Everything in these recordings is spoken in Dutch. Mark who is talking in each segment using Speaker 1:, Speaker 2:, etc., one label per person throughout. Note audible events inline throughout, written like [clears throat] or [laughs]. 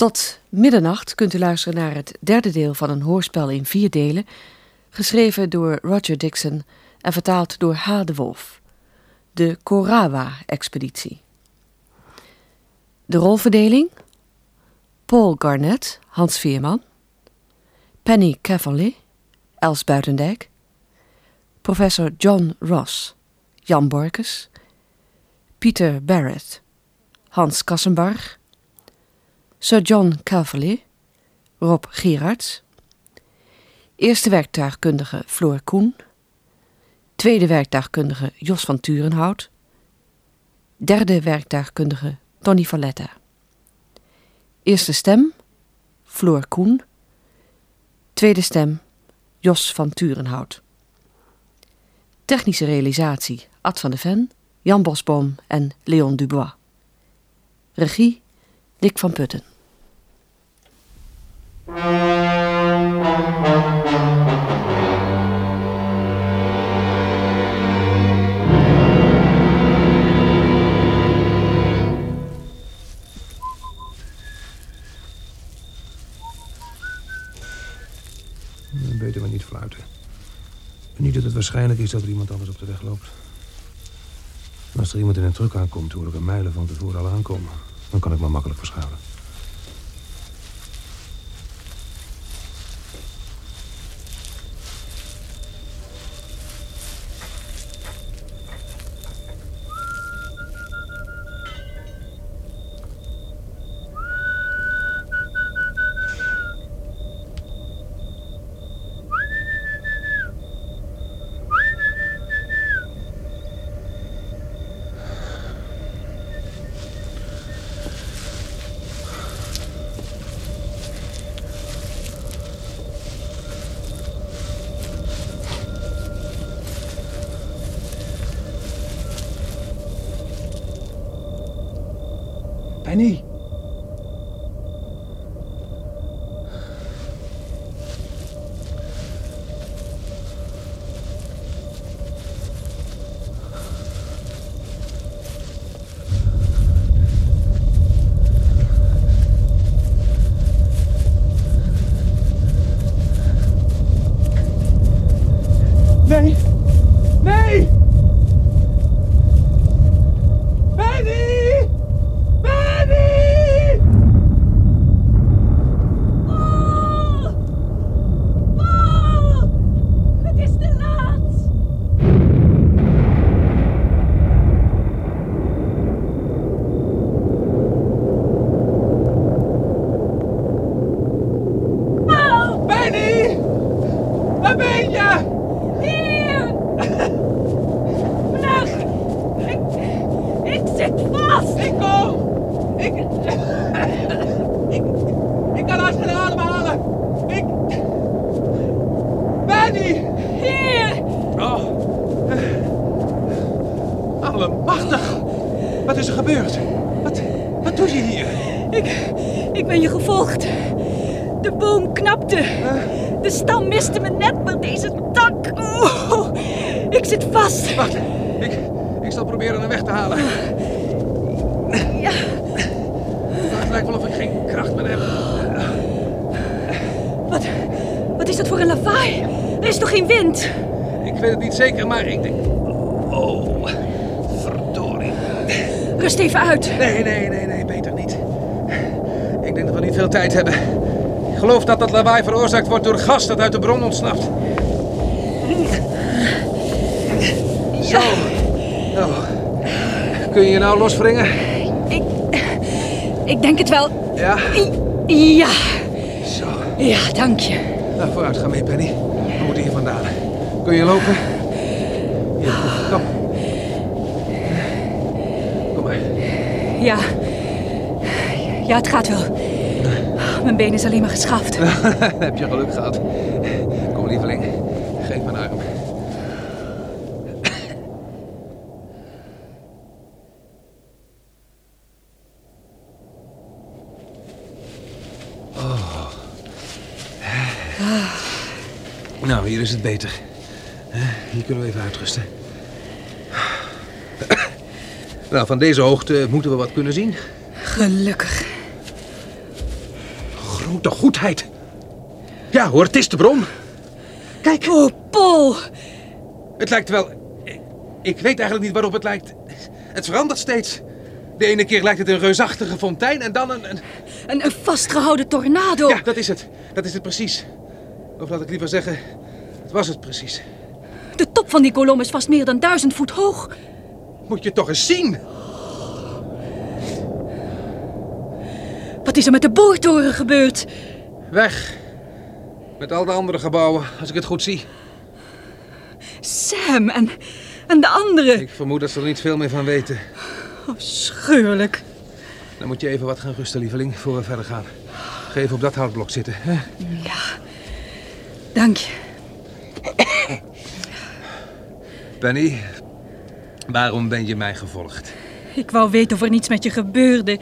Speaker 1: Tot middernacht kunt u luisteren naar het derde deel van een hoorspel in vier delen, geschreven door Roger Dixon en vertaald door H. de Wolf. De Korawa-expeditie. De rolverdeling: Paul Garnett, Hans Veerman, Penny Cavalier, Els Buitendijk, professor John Ross, Jan Borkes, Peter Barrett, Hans Kassenbarg, Sir John Cavalier, Rob Gerards, Eerste werktuigkundige Floor Koen, Tweede werktuigkundige Jos van Turenhout, Derde werktuigkundige Tony Valletta. Eerste stem Floor Koen, Tweede stem Jos van Turenhout. Technische realisatie Ad van de Ven, Jan Bosboom en Leon Dubois. Regie Dick van Putten.
Speaker 2: Beter maar niet fluiten. En niet dat het waarschijnlijk is dat er iemand anders op de weg loopt. Als er iemand in een truck aankomt, hoor ik een mijlen van tevoren al aankomen. Dan kan ik me makkelijk verschuilen.
Speaker 3: Dat lawaai
Speaker 4: veroorzaakt wordt door gas dat uit de bron ontsnapt. Zo. Oh. Kun je je nou loswringen?
Speaker 3: Ik, ik denk het wel.
Speaker 4: Ja?
Speaker 3: Ja,
Speaker 4: Zo.
Speaker 3: ja, dank je.
Speaker 4: Nou, vooruit, ga mee, Penny. We moeten hier vandaan. Kun je lopen? Ja, kom. Kom maar.
Speaker 3: Ja. Ja, het gaat wel. Been is alleen maar geschaafd. [laughs]
Speaker 4: heb je geluk gehad. Kom, lieveling. Geef me een arm. Oh. Nou, hier is het beter. Hier kunnen we even uitrusten. Nou, van deze hoogte moeten we wat kunnen zien.
Speaker 3: Gelukkig.
Speaker 2: Grote goedheid. Ja hoor, het is de bron. Kijk,
Speaker 3: Oh, Paul.
Speaker 2: het lijkt wel... ik- Ik weet eigenlijk niet waarop het lijkt. Het verandert steeds. De ene keer lijkt het een reusachtige fontein en dan een... een...
Speaker 3: Een, een vastgehouden tornado.
Speaker 2: Ja, dat is het. Dat is het precies. Of laat ik liever zeggen, het was het precies.
Speaker 3: De top van die kolom is vast meer dan duizend voet hoog.
Speaker 2: Moet je toch eens zien.
Speaker 3: Wat is er met de boortoren gebeurd?
Speaker 2: Weg. Met al de andere gebouwen, als ik het goed zie.
Speaker 3: Sam en, en de anderen.
Speaker 2: Ik vermoed dat ze er niet veel meer van weten.
Speaker 3: Oh, Scheurlijk.
Speaker 2: Dan moet je even wat gaan rusten, lieveling, voor we verder gaan. Ga even op dat houtblok zitten. Hè?
Speaker 3: Dank je.
Speaker 2: Penny, waarom ben je mij gevolgd?
Speaker 3: Ik wou weten of er niets met je gebeurde.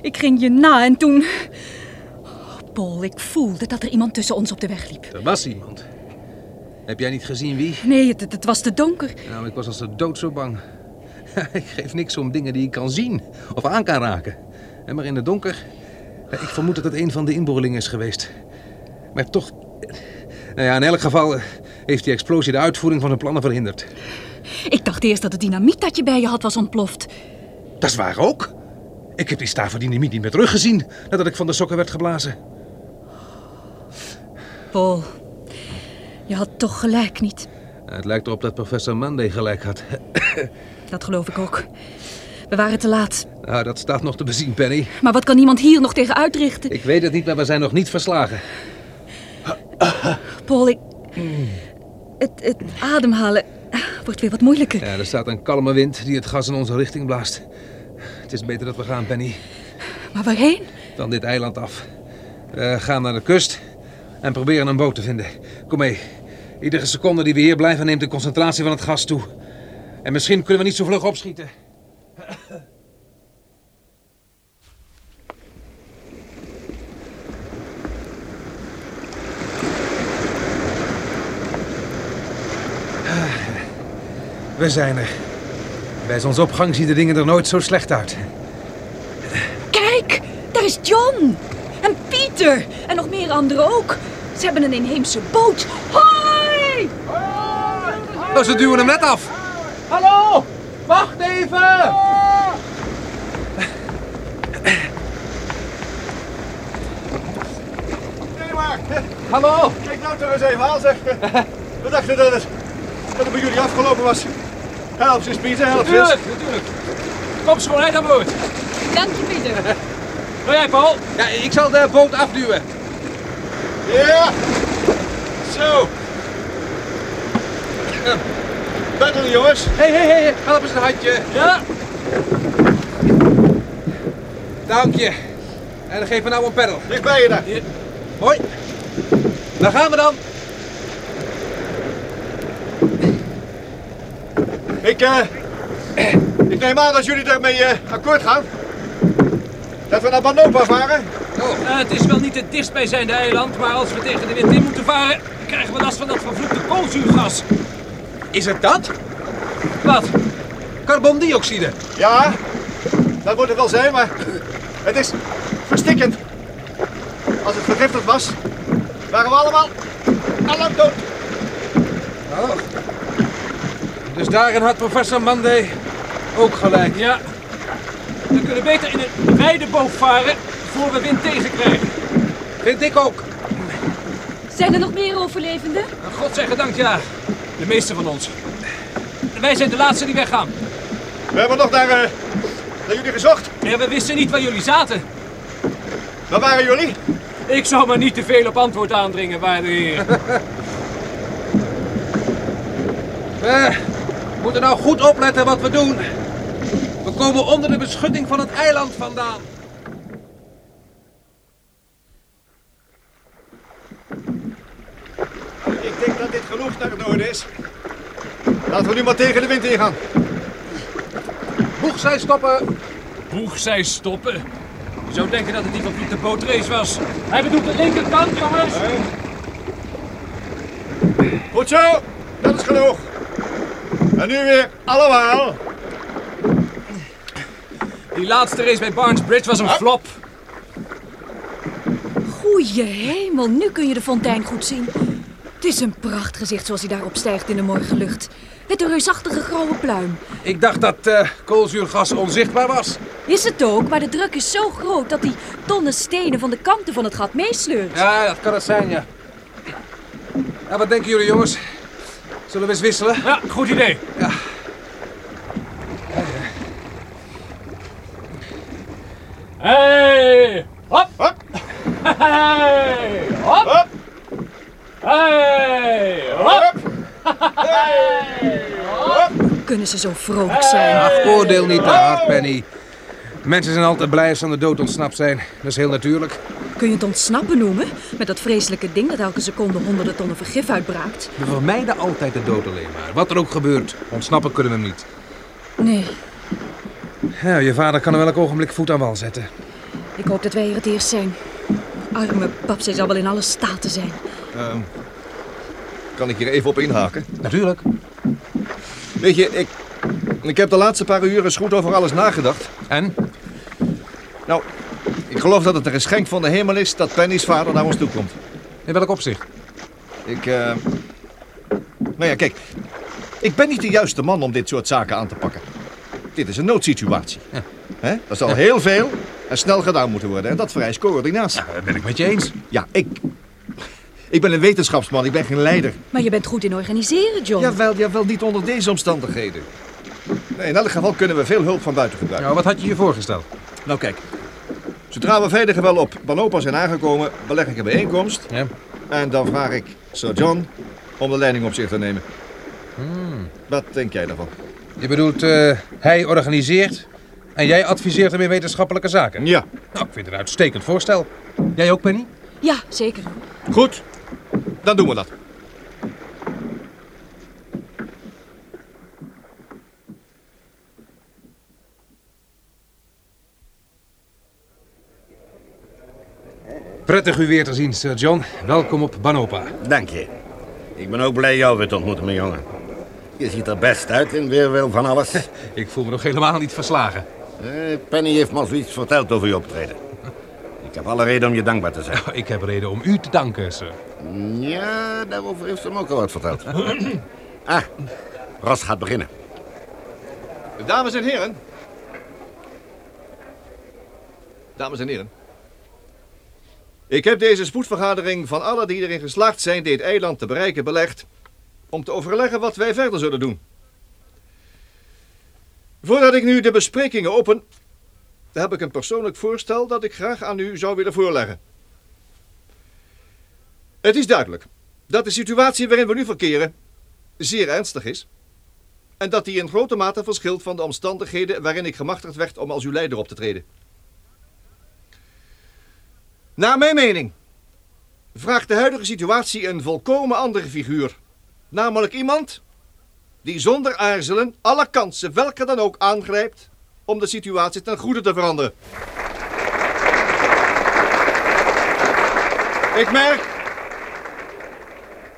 Speaker 3: Ik ging je na en toen... Oh, Paul, ik voelde dat er iemand tussen ons op de weg liep.
Speaker 2: Er was iemand. Heb jij niet gezien wie?
Speaker 3: Nee, het, het- was te donker.
Speaker 2: Nou, ik was als de dood zo bang. [laughs] ik geef niks om dingen die ik kan zien of aan kan raken. En maar in het donker... Ik vermoed dat het een van de inboorlingen is geweest. Maar toch... Nou ja, in elk geval eh, heeft die explosie de uitvoering van hun plannen verhinderd.
Speaker 3: Ik dacht eerst dat het dynamiet dat je bij je had was ontploft.
Speaker 2: Dat is waar ook. Ik heb die staaf van dynamiet niet meer teruggezien nadat ik van de sokken werd geblazen.
Speaker 3: Paul, je had toch gelijk niet.
Speaker 2: Het lijkt erop dat professor Monday gelijk had.
Speaker 3: Dat geloof ik ook. We waren te laat.
Speaker 2: Nou, dat staat nog te bezien, Penny.
Speaker 3: Maar wat kan iemand hier nog tegen uitrichten?
Speaker 2: Ik weet het niet, maar we zijn nog niet verslagen.
Speaker 3: Paul, ik... Het, het ademhalen wordt weer wat moeilijker.
Speaker 2: Ja, er staat een kalme wind die het gas in onze richting blaast. Het is beter dat we gaan, Penny,
Speaker 3: Maar waarheen?
Speaker 2: dan dit eiland af. We gaan naar de kust en proberen een boot te vinden. Kom mee. Iedere seconde die we hier blijven neemt de concentratie van het gas toe. En misschien kunnen we niet zo vlug opschieten. We zijn er. Bij zonsopgang zien de dingen er nooit zo slecht uit.
Speaker 3: Kijk, daar is John. En Pieter. En nog meer anderen ook. Ze hebben een inheemse boot. Hoi!
Speaker 2: Oh, ze duwen hem net af. Hallo! Wacht even!
Speaker 5: Nee maar,
Speaker 2: Hallo!
Speaker 5: kijk nou toch eens even aan zeg. [laughs] We dachten dat het, dat het bij jullie afgelopen was. Help eens Pieter, help eens.
Speaker 6: Natuurlijk, natuurlijk. Kom schoonheid aan boord.
Speaker 3: Dank je, Pieter.
Speaker 6: Wil jij, Paul?
Speaker 2: Ja, ik zal de boot afduwen.
Speaker 5: Ja, zo. Better jongens.
Speaker 2: Hé, hé, hé, help eens een handje.
Speaker 6: Ja.
Speaker 2: Dank je. En dan geef me nou een peddel.
Speaker 5: Dicht bij je daar.
Speaker 2: Hoi. Daar gaan we dan.
Speaker 5: Ik, eh, ik neem aan dat jullie daarmee eh, akkoord gaan. Dat we naar Banopa varen.
Speaker 6: Eh, het is wel niet het dichtstbijzijnde eiland, maar als we tegen de wind in moeten varen, krijgen we last van dat vervloekte koolzuurgas.
Speaker 2: Is het dat?
Speaker 6: Wat?
Speaker 2: Carbondioxide.
Speaker 5: Ja, dat moet het wel zijn, maar het is verstikkend. Als het vergiftigd was, waren we allemaal al lang dood.
Speaker 2: Oh. Dus daarin had professor Monday ook gelijk.
Speaker 6: Ja. We kunnen beter in een wijde boot varen voor we wind tegenkrijgen.
Speaker 2: Vind ik ook.
Speaker 3: Zijn er nog meer overlevenden?
Speaker 6: En God zeggen dank, ja. De meeste van ons. Wij zijn de laatste die weggaan.
Speaker 5: We hebben nog naar, eh, naar jullie gezocht.
Speaker 6: En we wisten niet waar jullie zaten.
Speaker 5: Waar waren jullie?
Speaker 6: Ik zou maar niet te veel op antwoord aandringen, waarde heer. [laughs]
Speaker 2: We moeten nou goed opletten wat we doen. We komen onder de beschutting van het eiland vandaan.
Speaker 5: Ik denk dat dit genoeg naar het noorden is. Laten we nu maar tegen de wind ingaan.
Speaker 2: Boeg zij stoppen.
Speaker 6: Boeg zij stoppen. Je zou denken dat het die vervloekte bootrace was. Hij bedoelt de linkerkant, jongens.
Speaker 5: Goed zo, dat is genoeg. En nu weer allemaal.
Speaker 6: Die laatste race bij Barnes Bridge was een flop.
Speaker 3: Goeie hemel, nu kun je de fontein goed zien. Het is een prachtgezicht zoals hij daarop stijgt in de morgenlucht. Met een reusachtige grauwe pluim.
Speaker 2: Ik dacht dat eh, koolzuurgas onzichtbaar was.
Speaker 3: Is het ook, maar de druk is zo groot dat die tonnen stenen van de kanten van het gat meesleurt.
Speaker 2: Ja, dat kan het zijn, ja. ja wat denken jullie, jongens? Zullen we eens wisselen?
Speaker 6: Ja, goed idee. Hey! Hop!
Speaker 5: Hop.
Speaker 6: Hey! Hop!
Speaker 5: Hop.
Speaker 6: Hey! Hop!
Speaker 5: Hop.
Speaker 3: Kunnen ze zo vrolijk zijn?
Speaker 2: Ach, oordeel niet te hard, Penny. Mensen zijn altijd blij als ze aan de dood ontsnapt zijn. Dat is heel natuurlijk.
Speaker 3: Kun je het ontsnappen noemen? Met dat vreselijke ding dat elke seconde honderden tonnen vergif uitbraakt.
Speaker 2: We vermijden altijd de dood alleen maar. Wat er ook gebeurt, ontsnappen kunnen we hem niet.
Speaker 3: Nee,
Speaker 2: Ja, je vader kan er welk ogenblik voet aan wal zetten.
Speaker 3: ik hoop dat wij hier het eerst zijn. Arme pap, zij zal wel in alle staten zijn.
Speaker 5: Ehm, kan ik hier even op inhaken?
Speaker 2: Natuurlijk.
Speaker 5: Weet je, ik, ik heb de laatste paar uur eens goed over alles nagedacht.
Speaker 2: En?
Speaker 5: Nou, ik geloof dat het een geschenk van de hemel is dat Penny's vader naar ons toe komt.
Speaker 2: In welk opzicht?
Speaker 5: Ik, eh... Nou ja, kijk. Ik ben niet de juiste man om dit soort zaken aan te pakken. Dit is een noodsituatie. Hè? Er zal heel veel en snel gedaan moeten worden. En dat vereist coördinatie.
Speaker 2: Dat ben ik met je eens.
Speaker 5: Ja, ik... Ik ben een wetenschapsman, ik ben geen leider.
Speaker 3: Maar je bent goed in organiseren, John.
Speaker 5: Jawel, jawel, niet onder deze omstandigheden. Nee, in elk geval kunnen we veel hulp van buiten gebruiken.
Speaker 2: Nou, wat had je je voorgesteld?
Speaker 5: Nou kijk, zodra we veilig wel op Banopa zijn aangekomen, beleg ik een bijeenkomst.
Speaker 2: Ja.
Speaker 5: En dan vraag ik Sir John om de leiding op zich te nemen. Wat denk jij daarvan?
Speaker 2: Je bedoelt, eh, hij organiseert en jij adviseert hem in wetenschappelijke zaken?
Speaker 5: Ja.
Speaker 2: Nou, ik vind het een uitstekend voorstel. Jij ook, Penny?
Speaker 3: Ja, zeker.
Speaker 5: Goed, dan doen we dat.
Speaker 2: Prettig u weer te zien, Sir John. Welkom op Banopa.
Speaker 7: Dank je. Ik ben ook blij jou weer te ontmoeten, mijn jongen. Je ziet er best uit in weerwil van alles. [laughs]
Speaker 2: Ik voel me nog helemaal niet verslagen.
Speaker 7: Eh, Penny heeft me al zoiets verteld over je optreden. Ik heb alle reden om je dankbaar te zijn. [laughs]
Speaker 2: Ik heb reden om u te danken, sir.
Speaker 7: Ja, daarover heeft ze me ook al wat verteld. [clears throat] Ah, Ros gaat beginnen.
Speaker 5: Dames en heren. Dames en heren. Ik heb deze spoedvergadering van alle die erin geslaagd zijn dit eiland te bereiken belegd om te overleggen wat wij verder zullen doen. Voordat ik nu de besprekingen open, heb ik een persoonlijk voorstel dat ik graag aan u zou willen voorleggen. Het is duidelijk dat de situatie waarin we nu verkeren zeer ernstig is. En dat die in grote mate verschilt van de omstandigheden waarin ik gemachtigd werd om als uw leider op te treden. Naar mijn mening vraagt de huidige situatie een volkomen andere figuur. Namelijk iemand die zonder aarzelen alle kansen, welke dan ook, aangrijpt om de situatie ten goede te veranderen. Ik merk.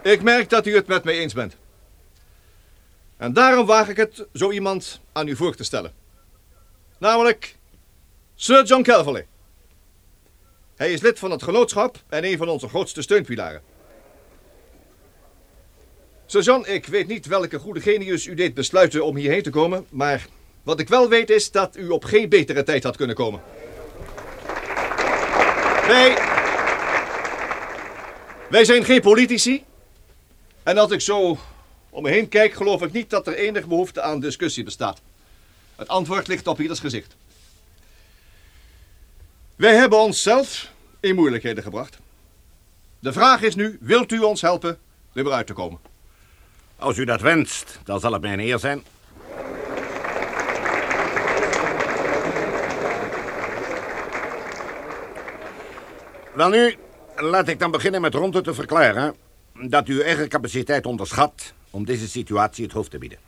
Speaker 5: Ik merk dat u het met mij eens bent. En daarom waag ik het zo iemand aan u voor te stellen. Namelijk Sir John Calverley. Hij is lid van het genootschap en een van onze grootste steunpilaren. John, ik weet niet welke goede genius u deed besluiten om hierheen te komen, maar wat ik wel weet is dat u op geen betere tijd had kunnen komen. Wij. Wij zijn geen politici. En als ik zo om me heen kijk, geloof ik niet dat er enige behoefte aan discussie bestaat. Het antwoord ligt op ieders gezicht. Wij hebben onszelf in moeilijkheden gebracht. De vraag is nu, wilt u ons helpen er weer uit te komen?
Speaker 7: Als u dat wenst, dan zal het mij een eer zijn. Welnu, laat ik dan beginnen met ronde te verklaren dat u uw eigen capaciteit onderschat om deze situatie het hoofd te bieden.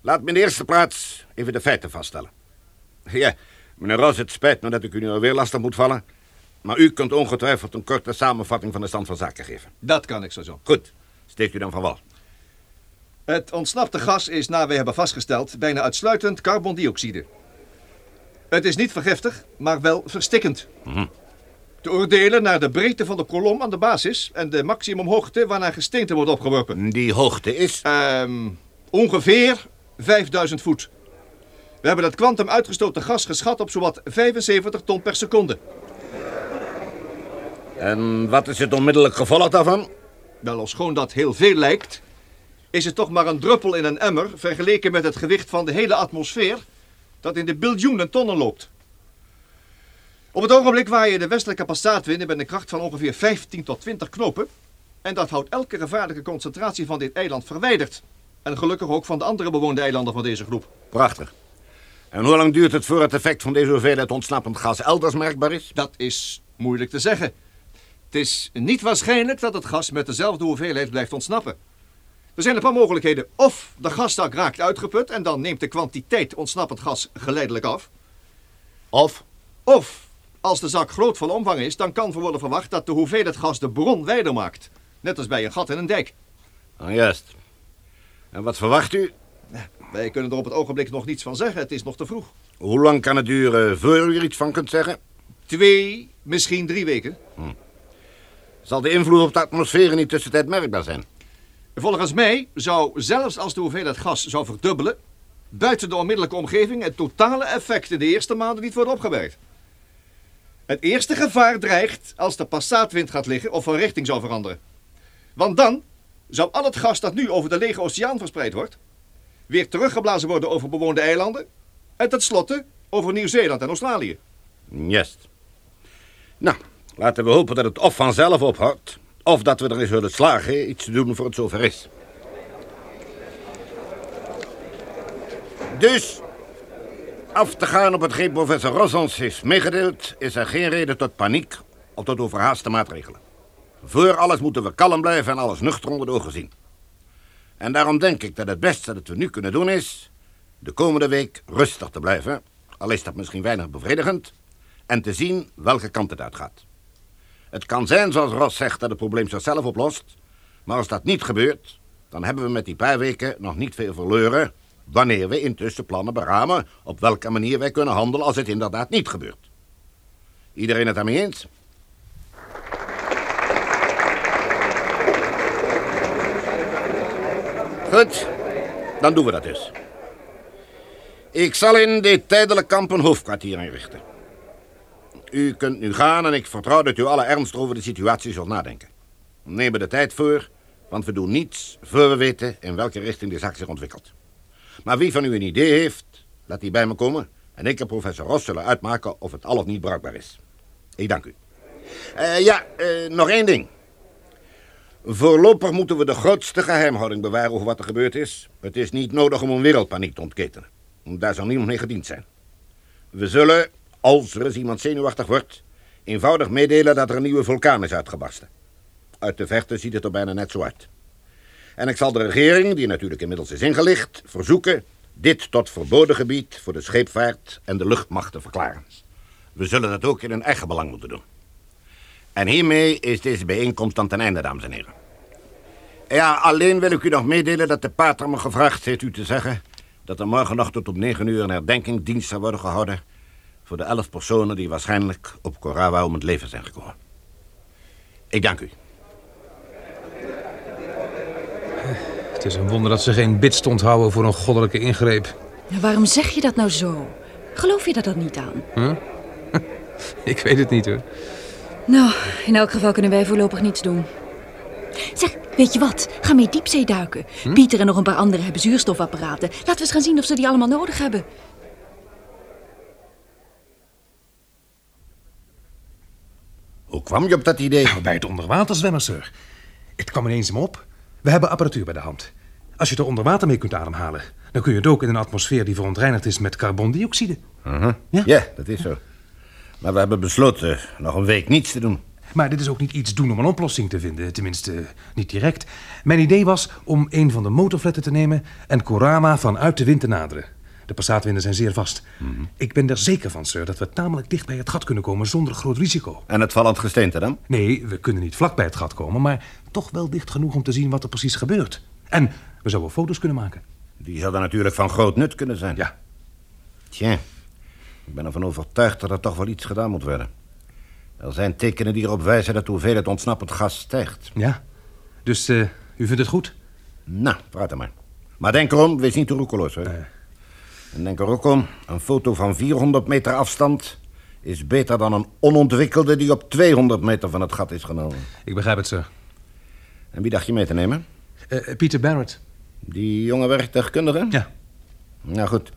Speaker 7: Laat me in de eerste plaats even de feiten vaststellen. Ja, meneer Ros, het spijt me dat ik u nu alweer lastig moet vallen, maar u kunt ongetwijfeld een korte samenvatting van de stand van zaken geven.
Speaker 5: Dat kan ik, Sir John.
Speaker 7: Goed, steekt u dan van wal.
Speaker 5: Het ontsnapte gas is, naar wij hebben vastgesteld, bijna uitsluitend carbondioxide. Het is niet vergiftig, maar wel verstikkend. Te oordelen naar de breedte van de kolom aan de basis en de maximumhoogte waarna gesteente wordt opgeworpen.
Speaker 7: Die hoogte is...
Speaker 5: Ehm, ongeveer 5000 voet. We hebben het kwantum uitgestoten gas geschat op zowat 75 ton per seconde.
Speaker 7: En wat is het onmiddellijk gevolg daarvan?
Speaker 5: Wel, ofschoon dat heel veel lijkt, is het toch maar een druppel in een emmer vergeleken met het gewicht van de hele atmosfeer dat in de biljoenen tonnen loopt. Op het ogenblik waaien de westelijke passaatwinden met een kracht van ongeveer 15 tot 20 knopen. En dat houdt elke gevaarlijke concentratie van dit eiland verwijderd. En gelukkig ook van de andere bewoonde eilanden van deze groep.
Speaker 7: Prachtig. En hoe lang duurt het voor het effect van deze hoeveelheid ontsnappend gas elders merkbaar is?
Speaker 5: Dat is moeilijk te zeggen. Het is niet waarschijnlijk dat het gas met dezelfde hoeveelheid blijft ontsnappen. Er zijn een paar mogelijkheden. Of de gastak raakt uitgeput en dan neemt de kwantiteit ontsnappend gas geleidelijk af.
Speaker 7: Of?
Speaker 5: Of, als de zak groot van omvang is, dan kan worden verwacht dat de hoeveelheid gas de bron wijder maakt. Net als bij een gat in een dijk.
Speaker 7: Ah, juist. En wat verwacht u?
Speaker 5: Wij kunnen er op het ogenblik nog niets van zeggen. Het is nog te vroeg.
Speaker 7: Hoe lang kan het duren voor u er iets van kunt zeggen?
Speaker 5: Twee, misschien drie weken.
Speaker 7: Zal de invloed op de atmosfeer in die tussentijd merkbaar zijn?
Speaker 5: Volgens mij zou, zelfs als de hoeveelheid gas zou verdubbelen, buiten de onmiddellijke omgeving het totale effect in de eerste maanden niet worden opgewerkt. Het eerste gevaar dreigt als de passaatwind gaat liggen of van richting zou veranderen. Want dan zou al het gas dat nu over de lege oceaan verspreid wordt, weer teruggeblazen worden over bewoonde eilanden en tenslotte over Nieuw-Zeeland en Australië.
Speaker 7: Juist. Nou, laten we hopen dat het of vanzelf ophoudt, of dat we erin zullen slagen iets te doen voor het zover is. Dus, af te gaan op hetgeen professor Ross ons heeft meegedeeld, is er geen reden tot paniek of tot overhaaste maatregelen. Voor alles moeten we kalm blijven en alles nuchter onder de ogen zien. En daarom denk ik dat het beste dat we nu kunnen doen is... de komende week rustig te blijven, al is dat misschien weinig bevredigend... en te zien welke kant het uitgaat. Het kan zijn, zoals Ross zegt, dat het probleem zichzelf oplost... maar als dat niet gebeurt, dan hebben we met die paar weken nog niet veel verloren... wanneer we intussen plannen beramen op welke manier wij kunnen handelen als het inderdaad niet gebeurt. Iedereen het daarmee eens? Goed, dan doen we dat dus. Ik zal in dit tijdelijk kamp een hoofdkwartier inrichten. U kunt nu gaan en ik vertrouw dat u alle ernst over de situatie zult nadenken. Neem er de tijd voor, want we doen niets voor we weten in welke richting de zaak zich ontwikkelt. Maar wie van u een idee heeft, laat die bij me komen en ik en professor Ross zullen uitmaken of het al of niet bruikbaar is. Ik dank u. Eh, ja, eh, nog één ding. Voorlopig moeten we de grootste geheimhouding bewaren over wat er gebeurd is. Het is niet nodig om een wereldpaniek te ontketenen. Daar zal niemand mee gediend zijn. We zullen, als er eens iemand zenuwachtig wordt, eenvoudig meedelen dat er een nieuwe vulkaan is uitgebarsten. Uit de verte ziet het er bijna net zo uit. En ik zal de regering, die natuurlijk inmiddels is ingelicht, verzoeken dit tot verboden gebied voor de scheepvaart en de luchtmacht te verklaren. We zullen dat ook in hun eigen belang moeten doen. En hiermee is deze bijeenkomst aan ten einde, dames en heren. Ja, alleen wil ik u nog meedelen dat de pater me gevraagd heeft u te zeggen... dat er morgenochtend om negen uur een herdenkingsdienst zal worden gehouden... voor de elf personen die waarschijnlijk op Korawa om het leven zijn gekomen. Ik dank u.
Speaker 2: Het is een wonder dat ze geen bidstond houden voor een goddelijke ingreep.
Speaker 3: Waarom zeg je dat nou zo? Geloof je daar dan niet aan? [laughs]
Speaker 2: Ik weet het niet hoor.
Speaker 3: Nou, in elk geval kunnen wij voorlopig niets doen. Zeg, weet je wat? Ga mee diepzee duiken. Pieter en nog een paar anderen hebben zuurstofapparaten. Laten we eens gaan zien of ze die allemaal nodig hebben.
Speaker 7: Hoe kwam je op dat idee?
Speaker 8: Bij het onderwaterzwemmen, sir. Het kwam ineens me op. We hebben apparatuur bij de hand. Als je er onder water mee kunt ademhalen, dan kun je het ook in een atmosfeer die verontreinigd is met carbondioxide.
Speaker 7: Mhm.
Speaker 8: Ja.
Speaker 7: ja, dat is zo. Maar we hebben besloten nog een week niets te doen.
Speaker 8: Maar dit is ook niet iets doen om een oplossing te vinden, tenminste eh, niet direct. Mijn idee was om een van de motorfletten te nemen en Korama vanuit de wind te naderen. De passaatwinden zijn zeer vast. Ik ben er zeker van, sir, dat we tamelijk dicht bij het gat kunnen komen zonder groot risico.
Speaker 7: En het vallend gesteente dan?
Speaker 8: Nee, we kunnen niet vlak bij het gat komen, maar toch wel dicht genoeg om te zien wat er precies gebeurt. En we zouden foto's kunnen maken.
Speaker 7: Die zouden natuurlijk van groot nut kunnen zijn.
Speaker 8: Ja.
Speaker 7: Tja, ik ben ervan overtuigd dat er toch wel iets gedaan moet worden. Er zijn tekenen die erop wijzen dat de hoeveelheid ontsnappend gas stijgt.
Speaker 2: Ja. Dus eh, u vindt het goed?
Speaker 7: Nou, praat er maar. Maar denk erom, wees niet te roekeloos, hè. En denk er ook om, een foto van 400 meter afstand... is beter dan een onontwikkelde die op 200 meter van het gat is genomen.
Speaker 2: Ik begrijp het, sir.
Speaker 7: En wie dacht je mee te nemen?
Speaker 2: Eh, Peter Barrett.
Speaker 7: Die jonge werktuigkundige?
Speaker 2: Ja.
Speaker 7: Nou goed.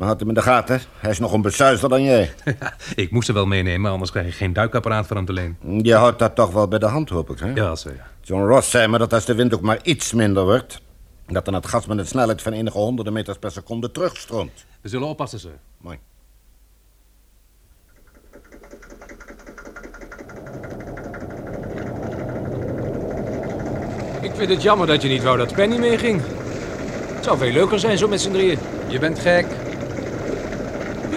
Speaker 7: Maar houd hem in de gaten. Hij is nog een besuister dan jij. [laughs]
Speaker 2: ik moest er wel meenemen, anders krijg je geen duikapparaat voor hem te leen.
Speaker 7: Je houdt dat toch wel bij de hand, hoop ik, hè?
Speaker 2: Ja, sir. Ja.
Speaker 7: John Ross zei me dat als de wind ook maar iets minder wordt... dat dan het gas met een snelheid van enige honderden meters per seconde terugstroomt.
Speaker 2: We zullen oppassen, sir.
Speaker 7: Mooi.
Speaker 6: Ik vind het jammer dat je niet wou dat Penny meeging. Het zou veel leuker zijn zo met z'n drieën.
Speaker 2: Je bent gek.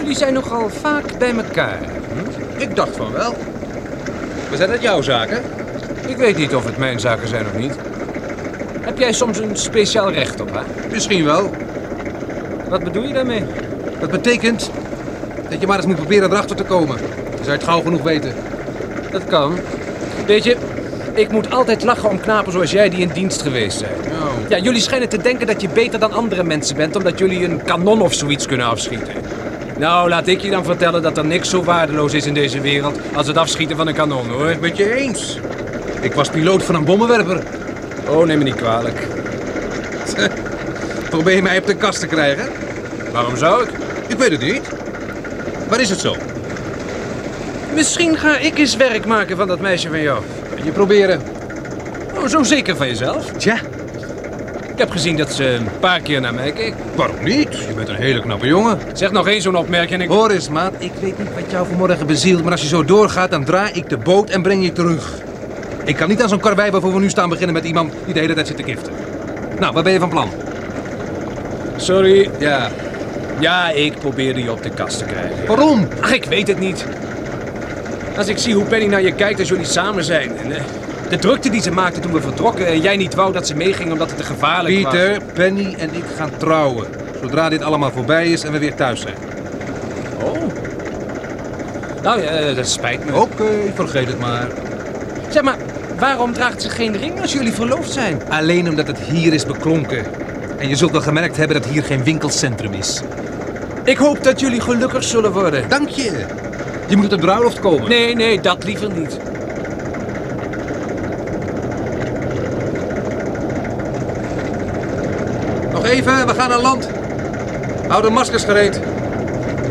Speaker 6: Jullie zijn nogal vaak bij elkaar.
Speaker 2: Ik dacht van wel. We zijn het jouw zaken.
Speaker 6: Ik weet niet of het mijn zaken zijn of niet. Heb jij soms een speciaal recht op haar?
Speaker 2: Misschien wel.
Speaker 6: Wat bedoel je daarmee?
Speaker 2: Dat betekent dat je maar eens moet proberen erachter te komen. Dan zou je het gauw genoeg weten.
Speaker 6: Dat kan. Weet je, ik moet altijd lachen om knapen zoals jij die in dienst geweest zijn.
Speaker 2: Oh.
Speaker 6: Ja, jullie schijnen te denken dat je beter dan andere mensen bent... omdat jullie een kanon of zoiets kunnen afschieten. Nou, laat ik je dan vertellen dat er niks zo waardeloos is in deze wereld... als het afschieten van een kanon, hoor.
Speaker 2: Met je eens. Ik was piloot van een bommenwerper.
Speaker 6: Oh, neem me niet kwalijk. [laughs]
Speaker 2: Probeer je mij op de kast te krijgen?
Speaker 6: Waarom zou ik?
Speaker 2: Ik weet het niet. Maar is het zo?
Speaker 6: Misschien ga ik eens werk maken van dat meisje van jou.
Speaker 2: Je proberen.
Speaker 6: Oh, zo zeker van jezelf?
Speaker 2: Tja,
Speaker 6: Ik heb gezien dat ze een paar keer naar mij keek.
Speaker 2: waarom niet? Je bent een hele knappe jongen.
Speaker 6: Zeg nog één zo'n opmerking en ik...
Speaker 2: Hoor eens, maat. Ik weet niet wat jou vanmorgen bezielt, maar als je zo doorgaat, dan draai ik de boot en breng je terug. Ik kan niet aan zo'n karwei waarvoor we nu staan beginnen met iemand die de hele tijd zit te kiften. Nou, wat ben je van plan?
Speaker 6: Sorry.
Speaker 2: Ja.
Speaker 6: Ja, ik probeerde je op de kast te krijgen.
Speaker 2: Waarom?
Speaker 6: Ach, ik weet het niet. Als ik zie hoe Penny naar je kijkt als jullie samen zijn. En, de drukte die ze maakte toen we vertrokken en jij niet wou dat ze meeging omdat het te gevaarlijk was.
Speaker 2: Pieter, Penny en ik gaan trouwen. Zodra dit allemaal voorbij is en we weer thuis zijn.
Speaker 6: Oh. Nou ja, eh, dat spijt me.
Speaker 2: Oké, vergeet het maar.
Speaker 6: Zeg maar, waarom draagt ze geen ring als jullie verloofd zijn?
Speaker 2: Alleen omdat het hier is beklonken. En je zult wel gemerkt hebben dat hier geen winkelcentrum is.
Speaker 6: Ik hoop dat jullie gelukkig zullen worden.
Speaker 2: Dank je. Je moet op de bruiloft komen.
Speaker 6: Nee, nee, dat liever niet.
Speaker 2: Nog even, we gaan aan land. Hou de maskers gereed.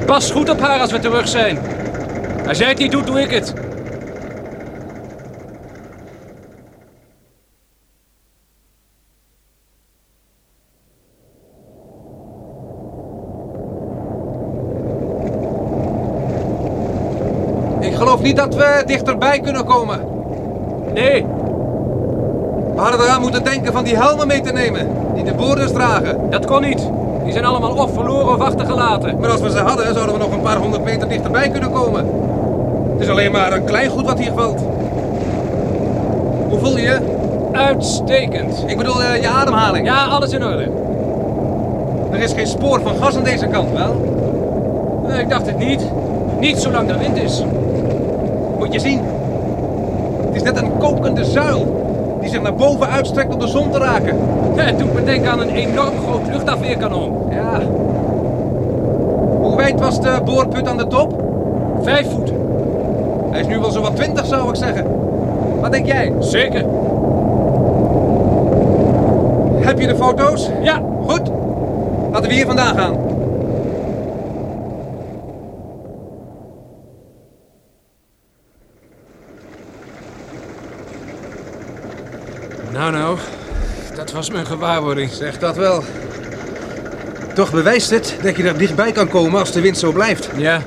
Speaker 6: Pas goed op haar als we terug zijn. Als jij het niet doet, doe ik het.
Speaker 2: Ik geloof niet dat we dichterbij kunnen komen.
Speaker 6: Nee,
Speaker 2: hadden eraan moeten denken van die helmen mee te nemen. Die de boorders dragen.
Speaker 6: dat kon niet. Die zijn allemaal of verloren of achtergelaten.
Speaker 2: Maar als we ze hadden, zouden we nog een paar honderd meter dichterbij kunnen komen. Het is alleen maar een klein goed wat hier valt. Hoe voel je je?
Speaker 6: Uitstekend.
Speaker 2: Ik bedoel, eh, je ademhaling.
Speaker 6: Ja, alles in orde.
Speaker 2: Er is geen spoor van gas aan deze kant, wel?
Speaker 6: Ik dacht het niet. Niet zolang er wind is.
Speaker 2: Moet je zien. Het is net een kokende zuil. Die zich naar boven uitstrekt om de zon te raken.
Speaker 6: Ja, het doet me denken aan een enorm groot luchtafweerkanon.
Speaker 2: Ja. Hoe wijd was de boorput aan de top?
Speaker 6: Vijf voet.
Speaker 2: Hij is nu wel zo wat twintig, zou ik zeggen. Wat denk jij?
Speaker 6: Zeker.
Speaker 2: Heb je de foto's?
Speaker 6: Ja,
Speaker 2: Goed. Laten we hier vandaan gaan.
Speaker 6: nou nou. Mijn gewaarwording.
Speaker 2: Zeg dat wel. Toch bewijst het dat je er dichtbij kan komen als de wind zo blijft.
Speaker 6: Ja,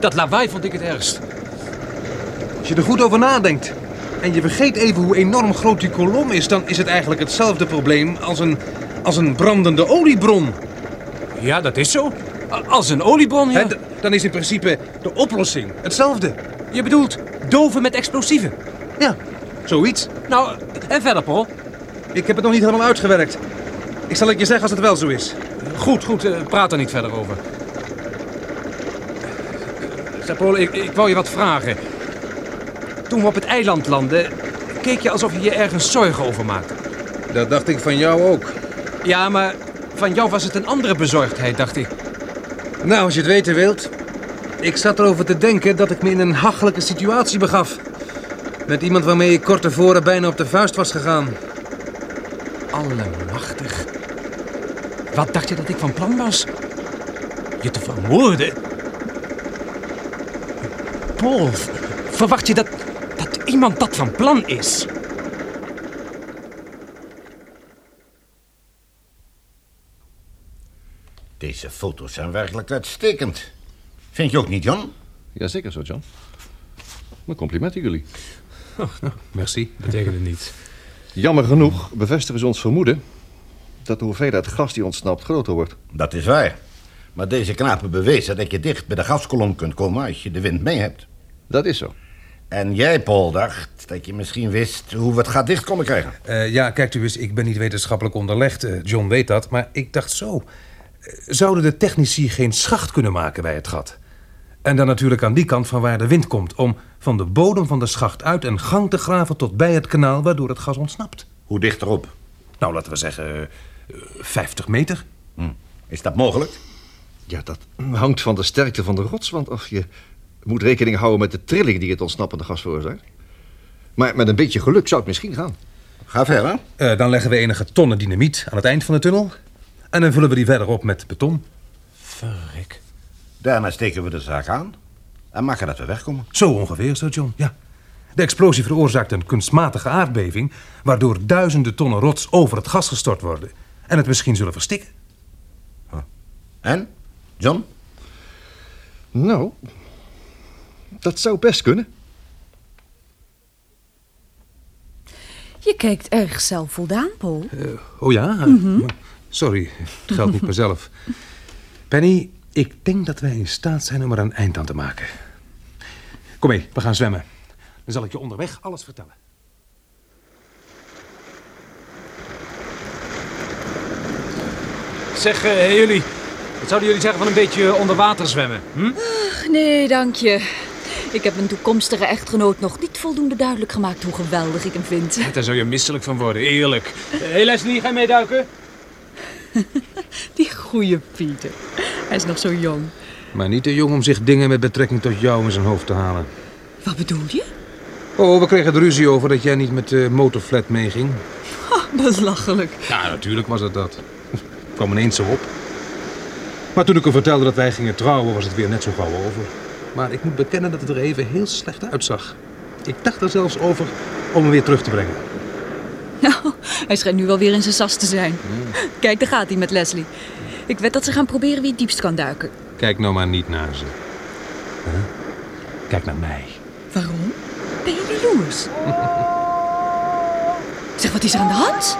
Speaker 6: dat lawaai vond ik het ergst.
Speaker 2: Als je er goed over nadenkt en je vergeet even hoe enorm groot die kolom is, dan is het eigenlijk hetzelfde probleem als een, als een brandende oliebron.
Speaker 6: Ja, dat is zo. Als een oliebron, ja.
Speaker 2: Dan is in principe de oplossing hetzelfde.
Speaker 6: Je bedoelt doven met explosieven.
Speaker 2: Ja, zoiets.
Speaker 6: Nou, en verder, Paul.
Speaker 2: Ik heb het nog niet helemaal uitgewerkt. Ik zal het je zeggen als het wel zo is.
Speaker 6: Goed, goed. eh, praat er niet verder over. Paul, ik, ik wou je wat vragen. Toen we op het eiland landden, keek je alsof je je ergens zorgen over maakte.
Speaker 2: Dat dacht ik van jou ook.
Speaker 6: Ja, maar van jou was het een andere bezorgdheid, dacht ik.
Speaker 2: Nou, als je het weten wilt. Ik zat erover te denken dat ik me in een hachelijke situatie begaf. Met iemand waarmee ik kort tevoren bijna op de vuist was gegaan.
Speaker 6: Allemachtig. Wat dacht je dat ik van plan was? Je te vermoorden? Paul, verwacht je dat, dat iemand dat van plan is?
Speaker 7: Deze foto's zijn werkelijk uitstekend. Vind je ook niet, Jan?
Speaker 9: Jazeker zo, John. Mijn complimenten jullie.
Speaker 2: Merci, betekende niet.
Speaker 9: Jammer genoeg bevestigen ze ons vermoeden... dat de hoeveelheid gas die ontsnapt groter wordt.
Speaker 7: Dat is waar. Maar deze knapen bewezen dat je dicht bij de gaskolom kunt komen als je de wind mee hebt.
Speaker 9: Dat is zo.
Speaker 7: En jij, Paul, dacht dat je misschien wist hoe we het gat dicht konden krijgen.
Speaker 2: Eh, ja, kijkt u eens, ik ben niet wetenschappelijk onderlegd. eh, John weet dat. Maar ik dacht zo. eh, zouden de technici geen schacht kunnen maken bij het gat? En dan natuurlijk aan die kant van waar de wind komt. Om van de bodem van de schacht uit een gang te graven tot bij het kanaal waardoor het gas ontsnapt.
Speaker 7: Hoe dicht erop?
Speaker 2: Nou, laten we zeggen eh, 50 meter.
Speaker 7: Hm. Is dat mogelijk?
Speaker 9: Ja, dat hangt van de sterkte van de rotswand af. Je moet rekening houden met de trilling die het ontsnappende gas veroorzaakt. Maar met een beetje geluk zou het misschien gaan.
Speaker 7: Ga verder.
Speaker 2: Eh, dan leggen we enige tonnen dynamiet aan het eind van de tunnel. En dan vullen we die verder op met beton.
Speaker 6: Verrek.
Speaker 7: Daarna steken we de zaak aan en maken dat we wegkomen.
Speaker 2: Zo ongeveer, Sir John, ja. De explosie veroorzaakt een kunstmatige aardbeving... waardoor duizenden tonnen rots over het gas gestort worden... en het misschien zullen verstikken.
Speaker 7: En? John?
Speaker 9: Nou, dat zou best kunnen.
Speaker 3: Je kijkt erg zelfvoldaan, Paul.
Speaker 2: Oh ja? Sorry, het geldt niet mezelf. Penny, ik denk dat wij in staat zijn om er een eind aan te maken. Kom mee, we gaan zwemmen. Dan zal ik je onderweg alles vertellen.
Speaker 6: Zeg, eh, jullie, wat zouden jullie zeggen van een beetje onder water zwemmen? Hm?
Speaker 3: Nee, dank je. Ik heb mijn toekomstige echtgenoot nog niet voldoende duidelijk gemaakt hoe geweldig ik hem vind.
Speaker 6: Daar zou je misselijk van worden, eerlijk. Hé hey Leslie, ga je meeduiken? [laughs]
Speaker 3: Die goeie Pieter. Hij is nog zo jong.
Speaker 2: Maar niet te jong om zich dingen met betrekking tot jou in zijn hoofd te halen.
Speaker 3: Wat bedoel je?
Speaker 2: Oh, we kregen er ruzie over dat jij niet met de motorflat meeging.
Speaker 3: Belachelijk.
Speaker 2: Ja, natuurlijk was het dat. kwam ineens zo op. Maar toen ik hem vertelde dat wij gingen trouwen, was het weer net zo gauw over. Maar ik moet bekennen dat het er even heel slecht uitzag. Ik dacht er zelfs over om hem weer terug te brengen.
Speaker 3: Nou, hij schijnt nu wel weer in zijn sas te zijn. Kijk, daar gaat hij met Leslie. Ik weet dat ze gaan proberen wie het diepst kan duiken.
Speaker 2: Kijk nou maar niet naar ze. Huh? Kijk naar mij.
Speaker 3: Waarom? Ben je jaloers? zeg, wat is er aan de hand?